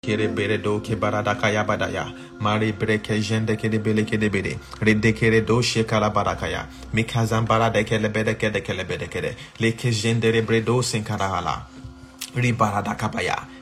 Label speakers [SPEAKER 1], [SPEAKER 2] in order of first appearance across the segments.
[SPEAKER 1] Kere bere do ke barada kaya badaya. Mari breke jende kede bele kede bede. Rede kere do shekala barakaya. Mikazan barada kele bede kede kele jende. Ribarada kabaya. Le ke bede de kere do sakarabadaya. Mikabara do shekere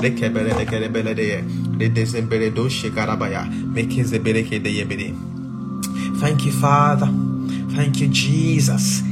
[SPEAKER 1] De de de kede bele de. Le dezembere do yebede. Thank you, Father. Thank you, Jesus.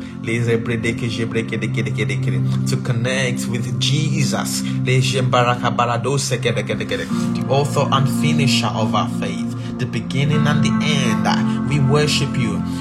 [SPEAKER 1] to connect with Jesus, the author and finisher of our faith, the beginning and the end. We worship you.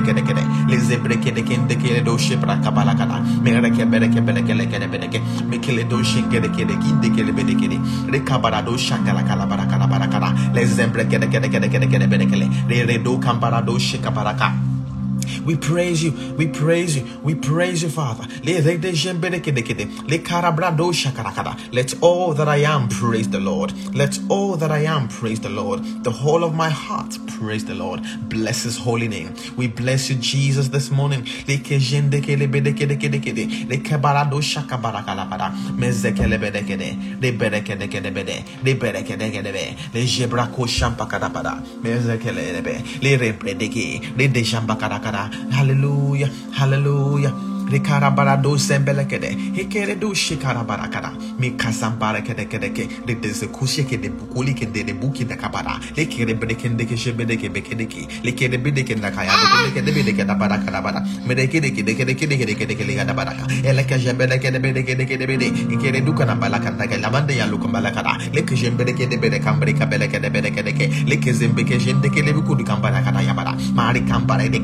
[SPEAKER 1] bere kede kede lezebre kede kede kede do mere rekabara do shakala kala bara kala bara kala. Lezembre kede kede kede kede kede bere kele re re do kambara do shikabaraka we praise you. We praise you. We praise you, Father. Let all that I am praise the Lord. Let all that I am praise the Lord. The whole of my heart praise the Lord. Bless his holy name. We bless you, Jesus, this morning. Hallelujah. Hallelujah. Rikarabarado sembelekede. Hikere do shikarabarakada. Mikasambara kede kede ke. Ridese kushe kede bukuli kede de buki de kabara. Lekere bedekende shebedeke bekedeki. Lekere bedeke na kaya. Bedeke da barakada. Medeke de kede kede kede kede kede kede kede baraka. Eleke jebedeke de bedeke de bede. Ikere duka na balaka. Lamande ya luka. Leke jembedeke de bede kambri kabeleke de bedeke de. Leke zembeke jende ke lebuku du yabara. Mari kambara de.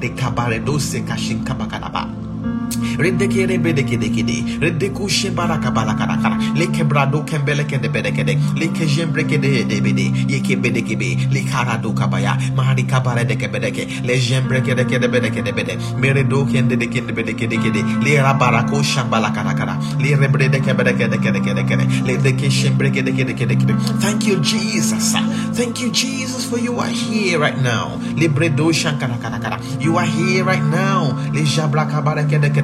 [SPEAKER 1] De kabare kashin kabakada ba. Redekere bedekede kede. Redeku shebaraka balakara kara. Leke brado kembele kede bedekede. Leke jembre kede de bede. Yeke bedekebe. Likara do kabaya. Mahari kabare deke bedeke. Le jembre kede kede bedekede bede. Mere do kende de kende bedekede kede. Le rabarako shambala kara kara. Le rebre deke bedekede kede kede kede. Le deke shembre kede kede kede kede. Thank you, Jesus. Thank you, Jesus, for you are here right now. Libre do shankara kara kara. You are here right now. Le jabra kabare kede kede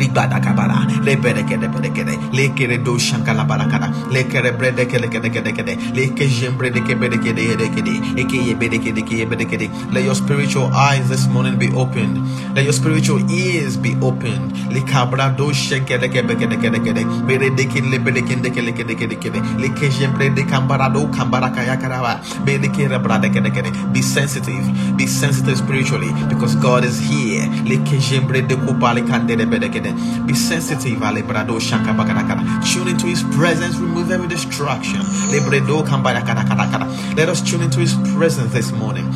[SPEAKER 1] Libada kabara, le bere kede bere kede, le kere do shankala barakada, le kere brede kede kede kede kede, le ke jembre de kebe de kede yede kede, eke ye bede kede ke ye bede kede. Let your spiritual eyes this morning be opened. Let your spiritual ears be opened. Le kabra do shankele kebe kede kede kede, bere de kede le bere kede kede kede kede kede, le ke jembre de kambara do kambara kaya karawa, bere kere brade kede kede. Be sensitive, be sensitive spiritually because God is here. Le ke jembre de kupale kande de bede kede. Be sensitive. Tune into His presence. Remove every distraction. Let us tune into His presence this morning.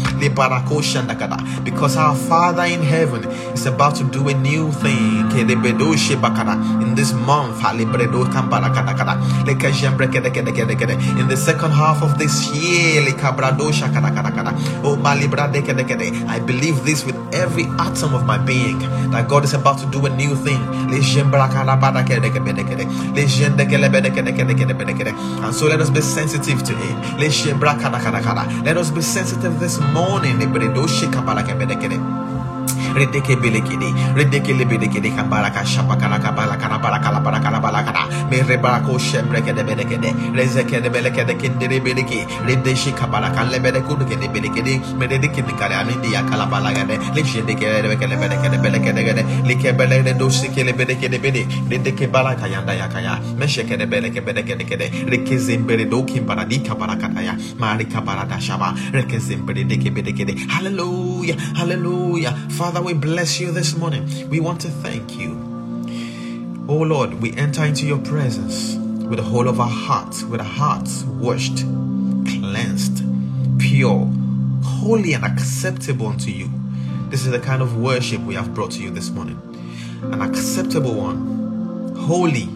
[SPEAKER 1] Because our Father in heaven is about to do a new thing. In this month, in the second half of this year. I believe this with every atom of my being that God is about to do a new thing. And so let us be sensitive to it. Let us be sensitive this morning redeke belekede redeke lebedekede kambaraka shapakara kabala kana barakala barakala balakana merebarako shembrekede bedekede rezekede belekede kendere bedeke redeshi kabala kan lebedeku kede bedekede mededeke nikale amindi yakala balagade leshedeke lebekede bedekede belekede gede like belede dosi kele bedekede bede redeke balaka yanda yakaya meshekede beleke bedekede kede rekezembere dokim baradika barakataya marika barada shaba rekezembere deke bedekede hallelujah hallelujah. Father we bless you this morning. We want to thank you. Oh Lord, we enter into your presence with the whole of our hearts, with our hearts washed, cleansed, pure, holy, and acceptable unto you. This is the kind of worship we have brought to you this morning. An acceptable one. Holy,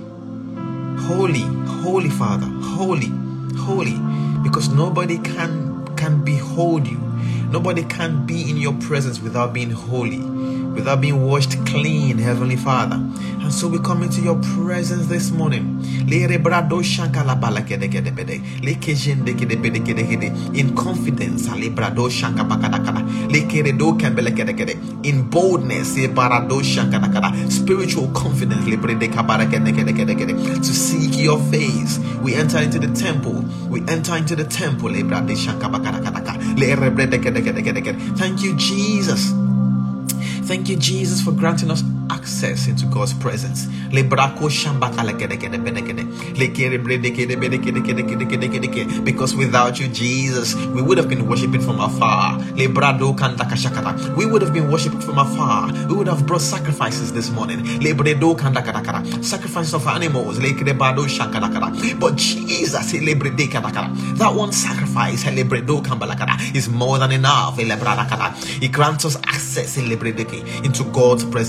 [SPEAKER 1] holy, holy Father, holy, holy, because nobody can can behold you Nobody can be in your presence without being holy, without being washed clean, Heavenly Father. And so we come into your presence this morning. In confidence, in boldness, spiritual confidence, to seek your face. We enter into the temple. We enter into the temple. Thank you, Jesus. Thank you, Jesus, for granting us access into God's presence. Because without you, Jesus, we would have been worshiping from afar. We would have been worshiping from afar. We would have brought sacrifices this morning. Sacrifices of animals. But Jesus, that one sacrifice is more than enough. He grants us access into God's presence.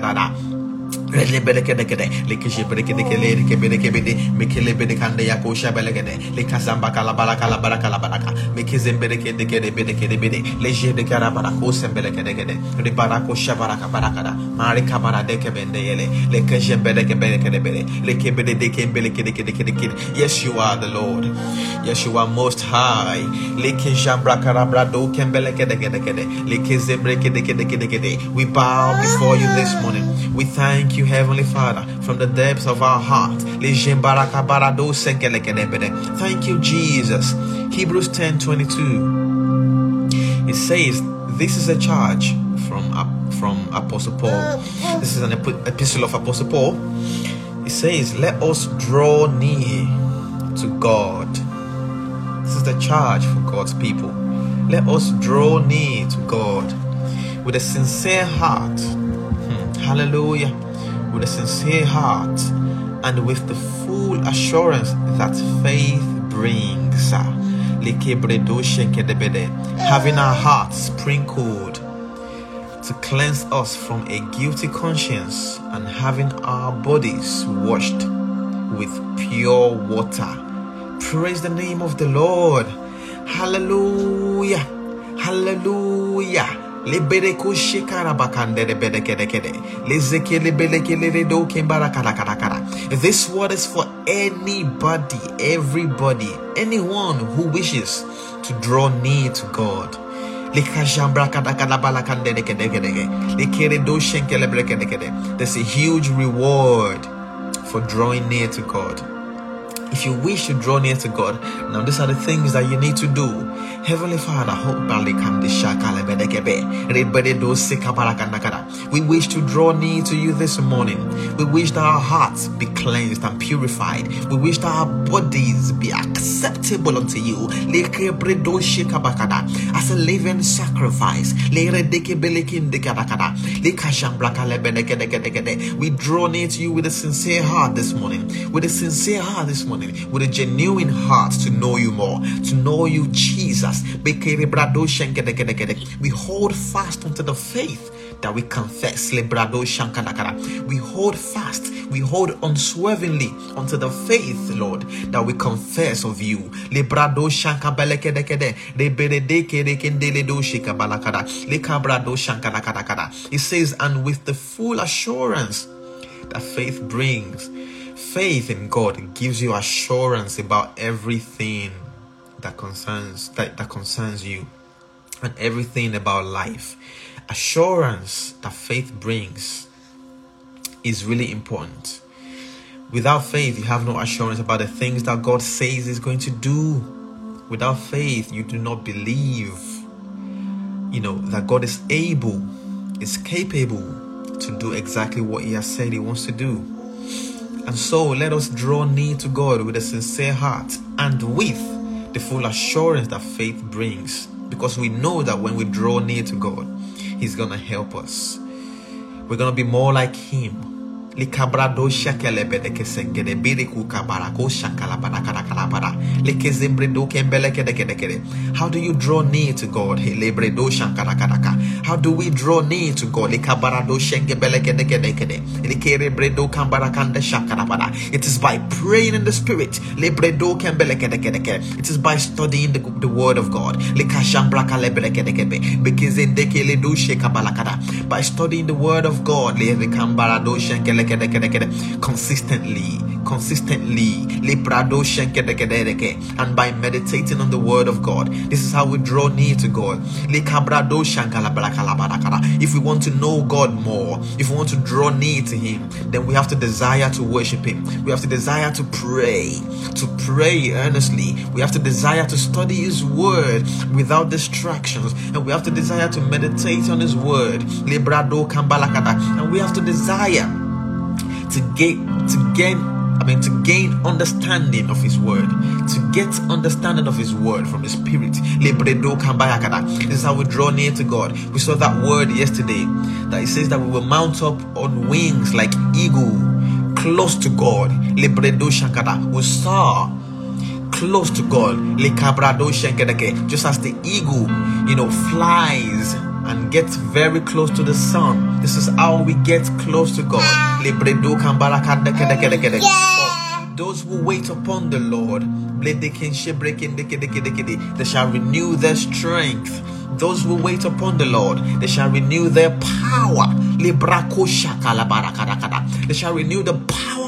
[SPEAKER 1] belegede le kasamba kede bede kede bede le de kara bala kosem belekede kede le bara kosha bara ka bara kada mari ka bara de ke bende yele le. Kishe beleke belekede bede le ke bede de de kede kede kede yes you are the lord. Yes you are most high. Le kishe bra kara do ke beleke de kede kede le kizem beleke de kede kede kede we bow before you this morning. We thank you, Heavenly Father, from the depths of our heart. Thank you, Jesus. Hebrews 10 22. It says, This is a charge from, from Apostle Paul. This is an epistle of Apostle Paul. It says, Let us draw near to God. This is the charge for God's people. Let us draw near to God with a sincere heart. Hmm. Hallelujah with a sincere heart and with the full assurance that faith brings. Having our hearts sprinkled to cleanse us from a guilty conscience and having our bodies washed with pure water. Praise the name of the Lord. Hallelujah. Hallelujah. Belekele do kembara kara This word is for anybody, everybody, anyone who wishes to draw near to God. There's a huge reward for drawing near to God. If you wish to draw near to God, now these are the things that you need to do. Heavenly Father, we wish to draw near to you this morning. We wish that our hearts be cleansed and purified. We wish that our bodies be acceptable unto you as a living sacrifice. We draw near to you with a sincere heart this morning. With a sincere heart this morning morning with a genuine heart to know you more, to know you, Jesus. We hold fast unto the faith that we confess. We hold fast, we hold unswervingly unto the faith, Lord, that we confess of you. It says, and with the full assurance that faith brings faith in God gives you assurance about everything that concerns that, that concerns you and everything about life. Assurance that faith brings is really important. Without faith, you have no assurance about the things that God says is going to do. Without faith, you do not believe, you know, that God is able, is capable to do exactly what He has said He wants to do. And so let us draw near to God with a sincere heart and with the full assurance that faith brings. Because we know that when we draw near to God, He's going to help us. We're going to be more like Him likabrado shakele bede kesengede bide kukabara ko shakala bada kada kala bada lekezembredo kembele kede kede kede how do you draw near to God? Helebredo shankara kadaka how do we draw near to God? Likabarado shengebele kede kede kede likerebredo kambara kanda shakara bada it is by praying in the spirit. Lebredo kembele kede kede kede it is by studying the, the word of God. Likashambra kalebele kede kede bekezendekele do shekabala kada by studying the word of God. Le do shenkele consistently, consistently, and by meditating on the word of God. This is how we draw near to God. If we want to know God more, if we want to draw near to Him, then we have to desire to worship Him. We have to desire to pray, to pray earnestly. We have to desire to study His word without distractions, and we have to desire to meditate on His word. And we have to desire to gain to gain I mean to gain understanding of his word, to get understanding of his word from the spirit. This is how we draw near to God. We saw that word yesterday that it says that we will mount up on wings like eagle, close to God. We saw close to God. Just as the eagle, you know, flies and gets very close to the sun. This is how we get close to God. Oh, those who wait upon the Lord, they shall renew their strength. Those who wait upon the Lord, they shall renew their power. They shall renew the power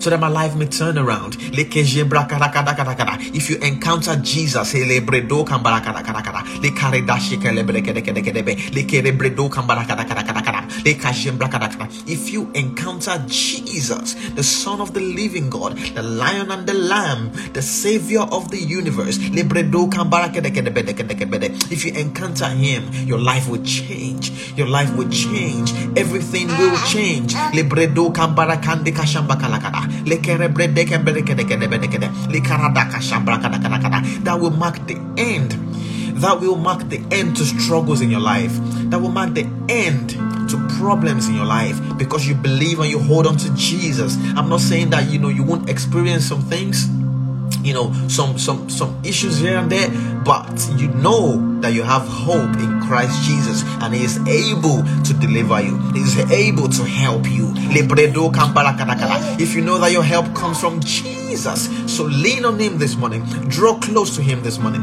[SPEAKER 1] so that my life may turn around. If you encounter Jesus, if you encounter Jesus, the Son of the living God, the Lion and the Lamb, the Savior of the universe, if you encounter Him, your life will change. Your life will change. Everything will change. That will mark the end. That will mark the end to struggles in your life. That will mark the end to problems in your life because you believe and you hold on to Jesus. I'm not saying that you know you won't experience some things you know some some some issues here and there but you know that you have hope in Christ Jesus and he is able to deliver you. He is able to help you. If you know that your help comes from Jesus so lean on him this morning. Draw close to him this morning.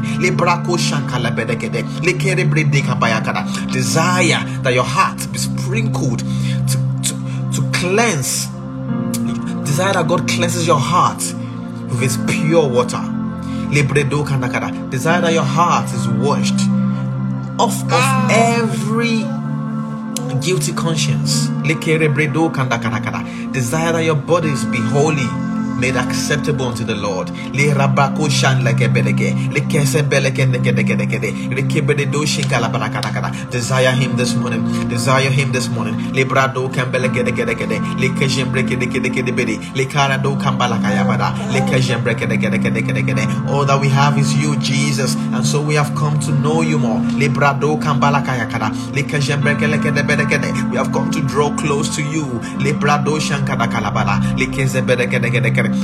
[SPEAKER 1] Desire that your heart be sprinkled to, to, to cleanse desire that God cleanses your heart with his pure water. Desire that your heart is washed off of every guilty conscience. Desire that your bodies be holy made acceptable unto the Lord. Le rabako shan le kese beleke nekedekede, le kibede do shinkala barakadakada. Desire him this morning, desire him this morning. Le brado kambeleke dekedekede, le kejem breke dekedekede bedi, le kambalakayabada, le kejem breke dekedekede. All that we have is you, Jesus, and so we have come to know you more. Le brado le breke lekedebedekede. We have come to draw close to you. Le brado kalabala, le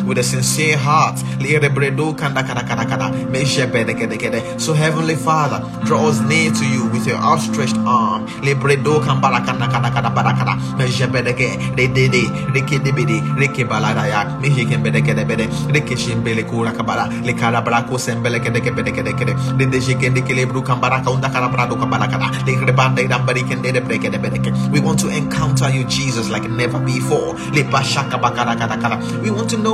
[SPEAKER 1] with a sincere heart. So, Heavenly Father, draw us near to you with your outstretched arm. We want to encounter you, Jesus, like never before. We want to know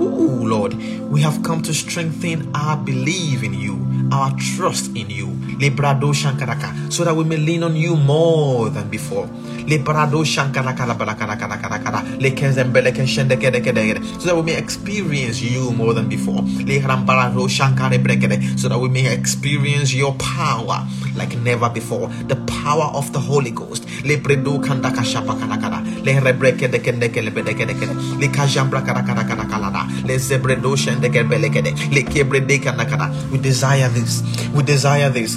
[SPEAKER 1] Ooh, Lord, we have come to strengthen our belief in you, our trust in you. Librado Shankaraka, so that we may lean on you more than before. So that we may experience you more than before. So that we may experience your power like never before. The power of the Holy Ghost. Libredo Kandaka Kanakana. We desire this. We desire this.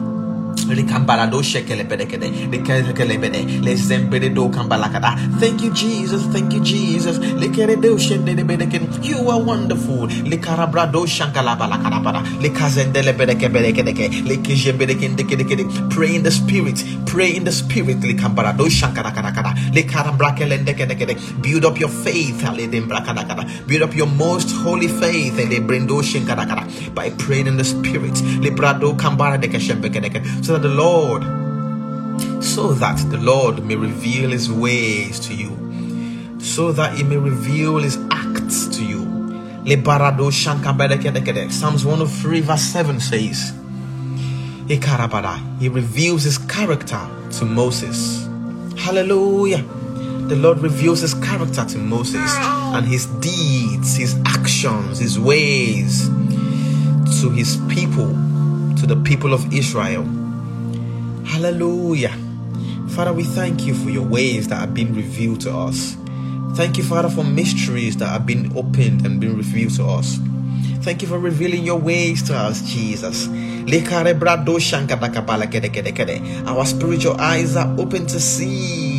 [SPEAKER 1] Thank you, Jesus. Thank you, Jesus. You are wonderful. Pray in the spirit. Pray in the spirit. Build up your faith. Build up your most holy faith. By praying in the spirit. So that the Lord, so that the Lord may reveal his ways to you, so that he may reveal his acts to you. Psalms 103 verse 7 says, He reveals his character to Moses. Hallelujah. The Lord reveals his character to Moses and his deeds, his actions, his ways to his people, to the people of Israel. Hallelujah. Father, we thank you for your ways that have been revealed to us. Thank you, Father, for mysteries that have been opened and been revealed to us. Thank you for revealing your ways to us, Jesus. Our spiritual eyes are open to see.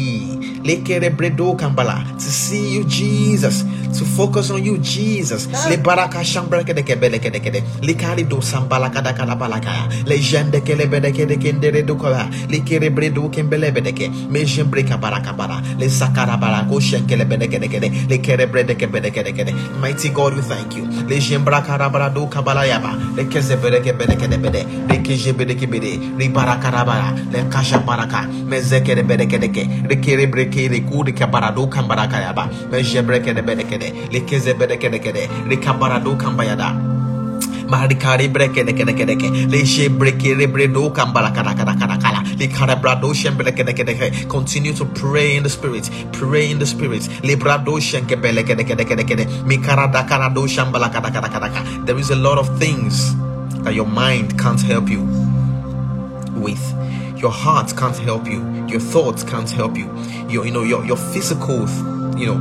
[SPEAKER 1] To see you, Jesus to focus on you, Jesus. Ah. Le baraka shambra kede kebele kede kede. Le kari do sambala kada kada balaka. Le jende kele bede kede kendere do kola. Le kere bredo kembele bede ke. Me jembre baraka bara. Le sakara barako shenkele bede kede kede. Le kere brede kebede kede kede. Mighty God, we thank you. Le jembra karabara do kabala yaba. Le keze bede kebede kede bede. Le keje bede kebede. Le baraka rabara. Le kasha baraka. Me zekere bede kede ke. Le kere breke le kuri kabara do kambaraka yaba. Me jembre kede bede kede. Le keze bede kede kede. Le kabara do kambayada. Marikari breke deke deke deke. Leshe breke rebredo kambala kara kara kara kara. Likarabrado shembeleke deke deke. Continue to pray in the spirit. Pray in the spirit. Librado shenke beleke deke deke deke de. Karado shambala kara kara kara kara. There is a lot of things that your mind can't help you with. Your heart can't help you. Your thoughts can't help you. Your, you know, your, your physical, you know,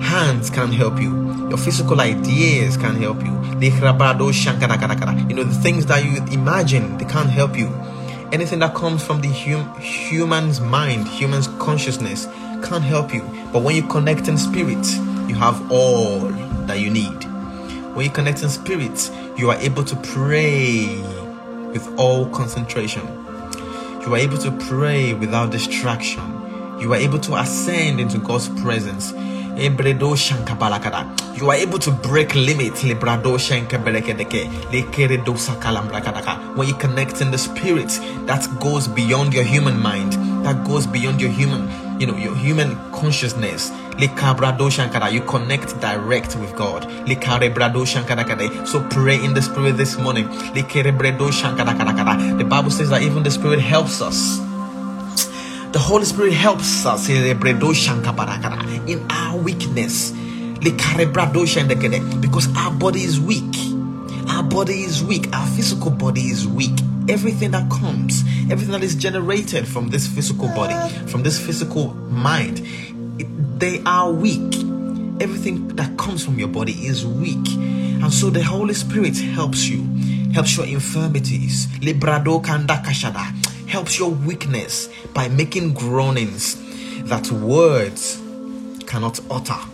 [SPEAKER 1] hands can't help you. Your physical ideas can't help you. You know, the things that you imagine, they can't help you. Anything that comes from the hum, human's mind, human's consciousness, can't help you. But when you connect in spirit, you have all that you need. When you connect in spirit, you are able to pray with all concentration. You are able to pray without distraction. You are able to ascend into God's presence. You are able to break limits. When you connect in the spirit, that goes beyond your human mind. That goes beyond your human, you know, your human consciousness. You connect direct with God. So pray in the spirit this morning. The Bible says that even the spirit helps us. The Holy Spirit helps us in our weakness. Because our body is weak. Our body is weak. Our physical body is weak. Everything that comes, everything that is generated from this physical body, from this physical mind, they are weak. Everything that comes from your body is weak. And so the Holy Spirit helps you, helps your infirmities. Librado kanda kashada helps your weakness by making groanings that words cannot utter.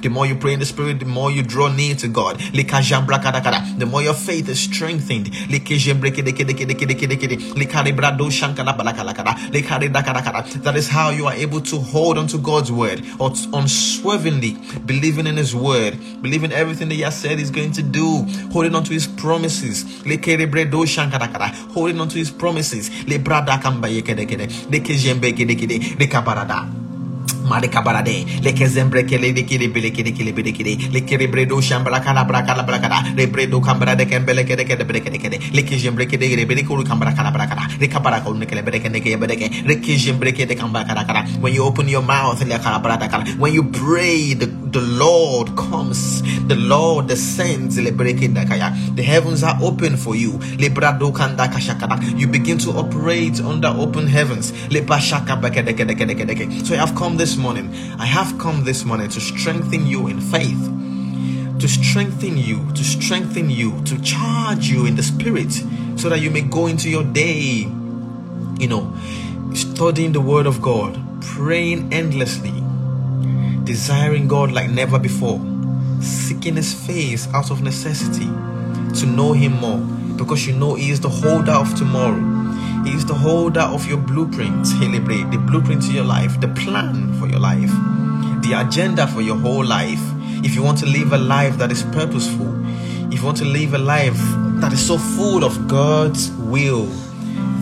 [SPEAKER 1] The more you pray in the spirit, the more you draw near to God. The more your faith is strengthened. That is how you are able to hold on to God's word. Or unswervingly believing in His word, believing everything that He has said He's going to do, holding on to His promises, holding on to His promises. Marika barade, leke zembre kele de kili bile kili kili bile kili, leke rebredo shambala kala brakala brakala, rebredo kambra de kembele kede kede bile kede kede, leke jembre kede kede bile kulu kambra kala brakala, leka bara kulu nekele bile kede kede bile kede, leke jembre kede kambra kala kala. When you open your mouth. When you pray, the the Lord comes, the Lord descends. The heavens are open for you. You begin to operate under open heavens. So I have come this morning. I have come this morning to strengthen you in faith to strengthen you, to strengthen you, to charge you in the spirit so that you may go into your day, you know, studying the word of God, praying endlessly, desiring God like never before, seeking His face out of necessity to know Him more because you know He is the holder of tomorrow. Is the holder of your blueprint, the blueprint to your life, the plan for your life, the agenda for your whole life. If you want to live a life that is purposeful, if you want to live a life that is so full of God's will,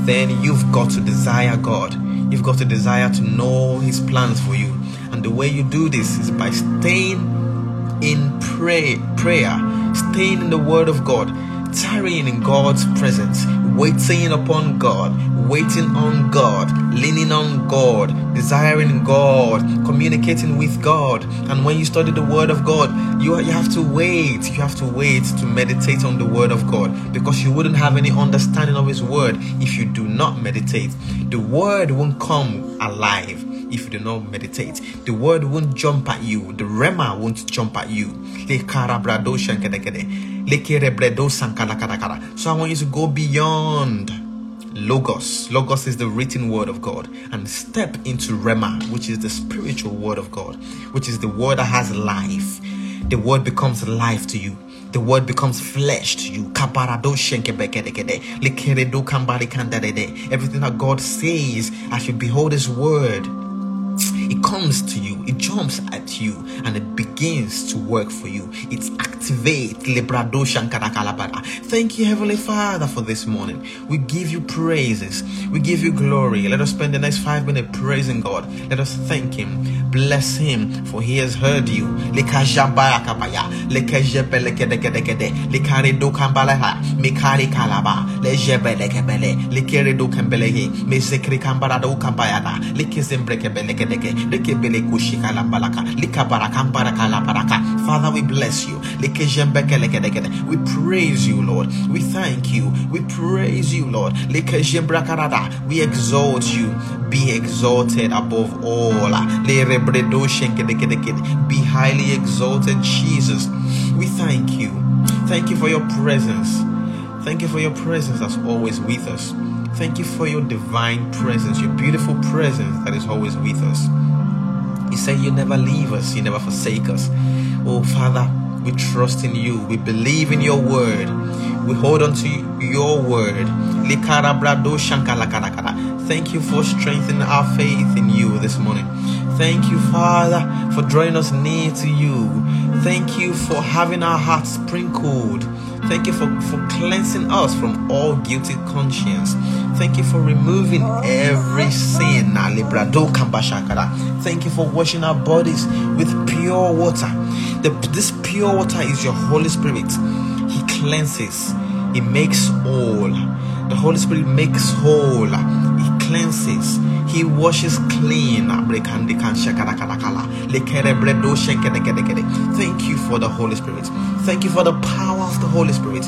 [SPEAKER 1] then you've got to desire God. You've got to desire to know His plans for you. And the way you do this is by staying in pray, prayer, staying in the Word of God, tarrying in God's presence, waiting upon God, waiting on God, leaning on God, desiring God, communicating with God. And when you study the Word of God, you, you have to wait. You have to wait to meditate on the Word of God because you wouldn't have any understanding of His Word if you do not meditate. The Word won't come alive if you do not meditate. The word won't jump at you, the rhema won't jump at you. So I want you to go beyond Logos. Logos is the written word of God. And step into Rhema, which is the spiritual word of God, which is the word that has life. The word becomes life to you. The word becomes flesh to you. Everything that God says, as you behold His word, y comes to you, it jumps at you, and it begins to work for you. It activates. Thank you, Heavenly Father, for this morning. We give you praises, we give you glory. Let us spend the next five minutes praising God. Let us thank Him, bless Him, for He has heard you. do do likebele Father we bless you. We praise you Lord. We thank you. We praise you Lord. We exalt you. Be exalted above all. Be highly exalted Jesus. We thank you. Thank you for your presence. Thank you for your presence that's always with us. Thank you for your divine presence, your beautiful presence that is always with us. Say you never leave us, you never forsake us. Oh, Father, we trust in you. We believe in your word. We hold on to your word. Thank you for strengthening our faith in you this morning. Thank you, Father, for drawing us near to you. Thank you for having our hearts sprinkled Thank you for, for cleansing us from all guilty conscience. Thank you for removing every sin. Thank you for washing our bodies with pure water. The, this pure water is your Holy Spirit. He cleanses, He makes whole. The Holy Spirit makes whole, cleanses, He washes clean. Thank you for the Holy Spirit. Thank you for the power of the Holy Spirit.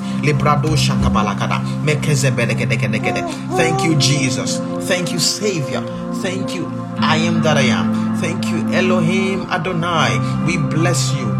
[SPEAKER 1] Thank you, Jesus. Thank you, Savior. Thank you, I am that I am. Thank you, Elohim Adonai. We bless you.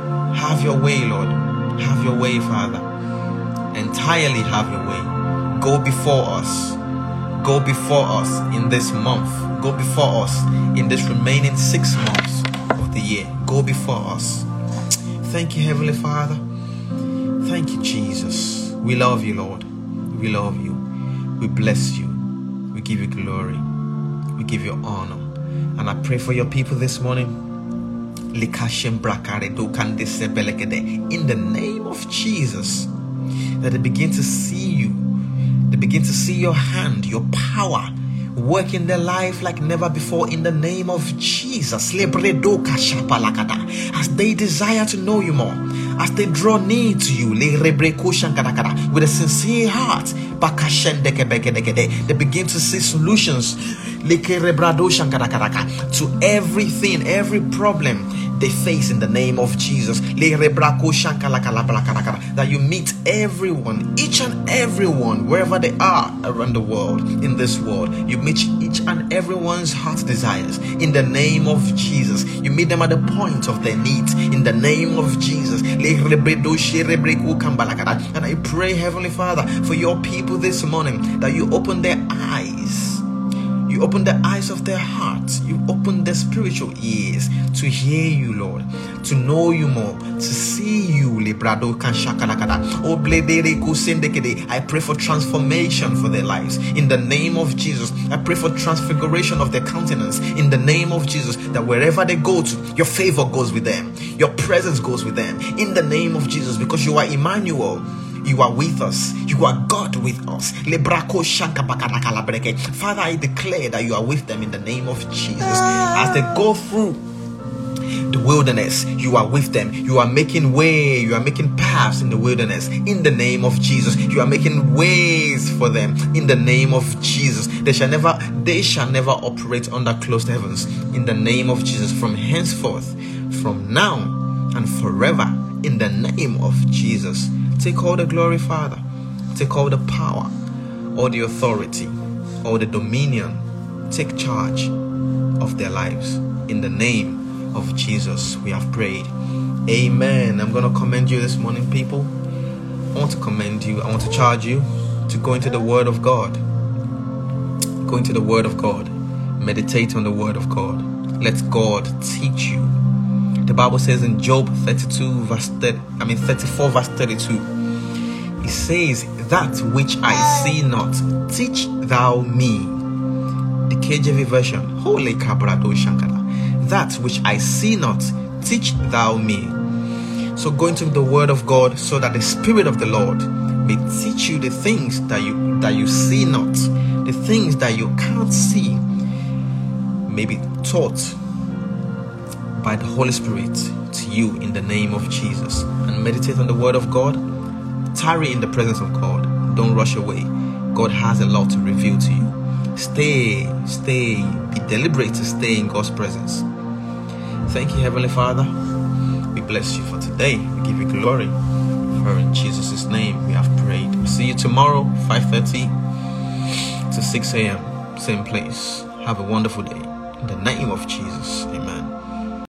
[SPEAKER 1] Have your way, Lord. Have your way, Father. Entirely have your way. Go before us. Go before us in this month. Go before us in this remaining six months of the year. Go before us. Thank you, Heavenly Father. Thank you, Jesus. We love you, Lord. We love you. We bless you. We give you glory. We give you honor. And I pray for your people this morning. In the name of Jesus, that they begin to see you. They begin to see your hand, your power work in their life like never before in the name of Jesus. As they desire to know you more, as they draw near to you with a sincere heart, they begin to see solutions to everything, every problem they face in the name of Jesus. That you meet everyone, each and everyone, wherever they are around the world, in this world. You meet each and everyone's heart desires in the name of Jesus. You meet them at the point of their needs in the name of Jesus. And I pray, Heavenly Father, for your people this morning that you open their open the eyes of their hearts. You open their spiritual ears to hear you, Lord, to know you more, to see you. Oh, I pray for transformation for their lives in the name of Jesus. I pray for transfiguration of their countenance in the name of Jesus. That wherever they go to, your favor goes with them, your presence goes with them in the name of Jesus, because you are Emmanuel. You are with us. You are God with us. Father, I declare that you are with them in the name of Jesus. As they go through the wilderness, you are with them. You are making way. You are making paths in the wilderness in the name of Jesus. You are making ways for them in the name of Jesus. They shall never, they shall never operate under closed heavens in the name of Jesus from henceforth, from now and forever in the name of Jesus. Take all the glory, Father. Take all the power, all the authority, all the dominion. Take charge of their lives. In the name of Jesus, we have prayed. Amen. I'm going to commend you this morning, people. I want to commend you. I want to charge you to go into the Word of God. Go into the Word of God. Meditate on the Word of God. Let God teach you. The Bible says in Job 32, verse 30, I mean 34, verse 32. It says, That which I see not, teach thou me. The KJV version. Holy Cabrado Shankara. That which I see not, teach thou me. So go into the word of God so that the spirit of the Lord may teach you the things that you that you see not, the things that you can't see may be taught by the Holy Spirit to you in the name of Jesus. And meditate on the word of God. Tarry in the presence of God. Don't rush away. God has a lot to reveal to you. Stay, stay, be deliberate to stay in God's presence. Thank you, Heavenly Father. We bless you for today. We give you glory. For in Jesus' name we have prayed. See you tomorrow, 5.30 to 6 a.m. Same place. Have a wonderful day. In the name of Jesus.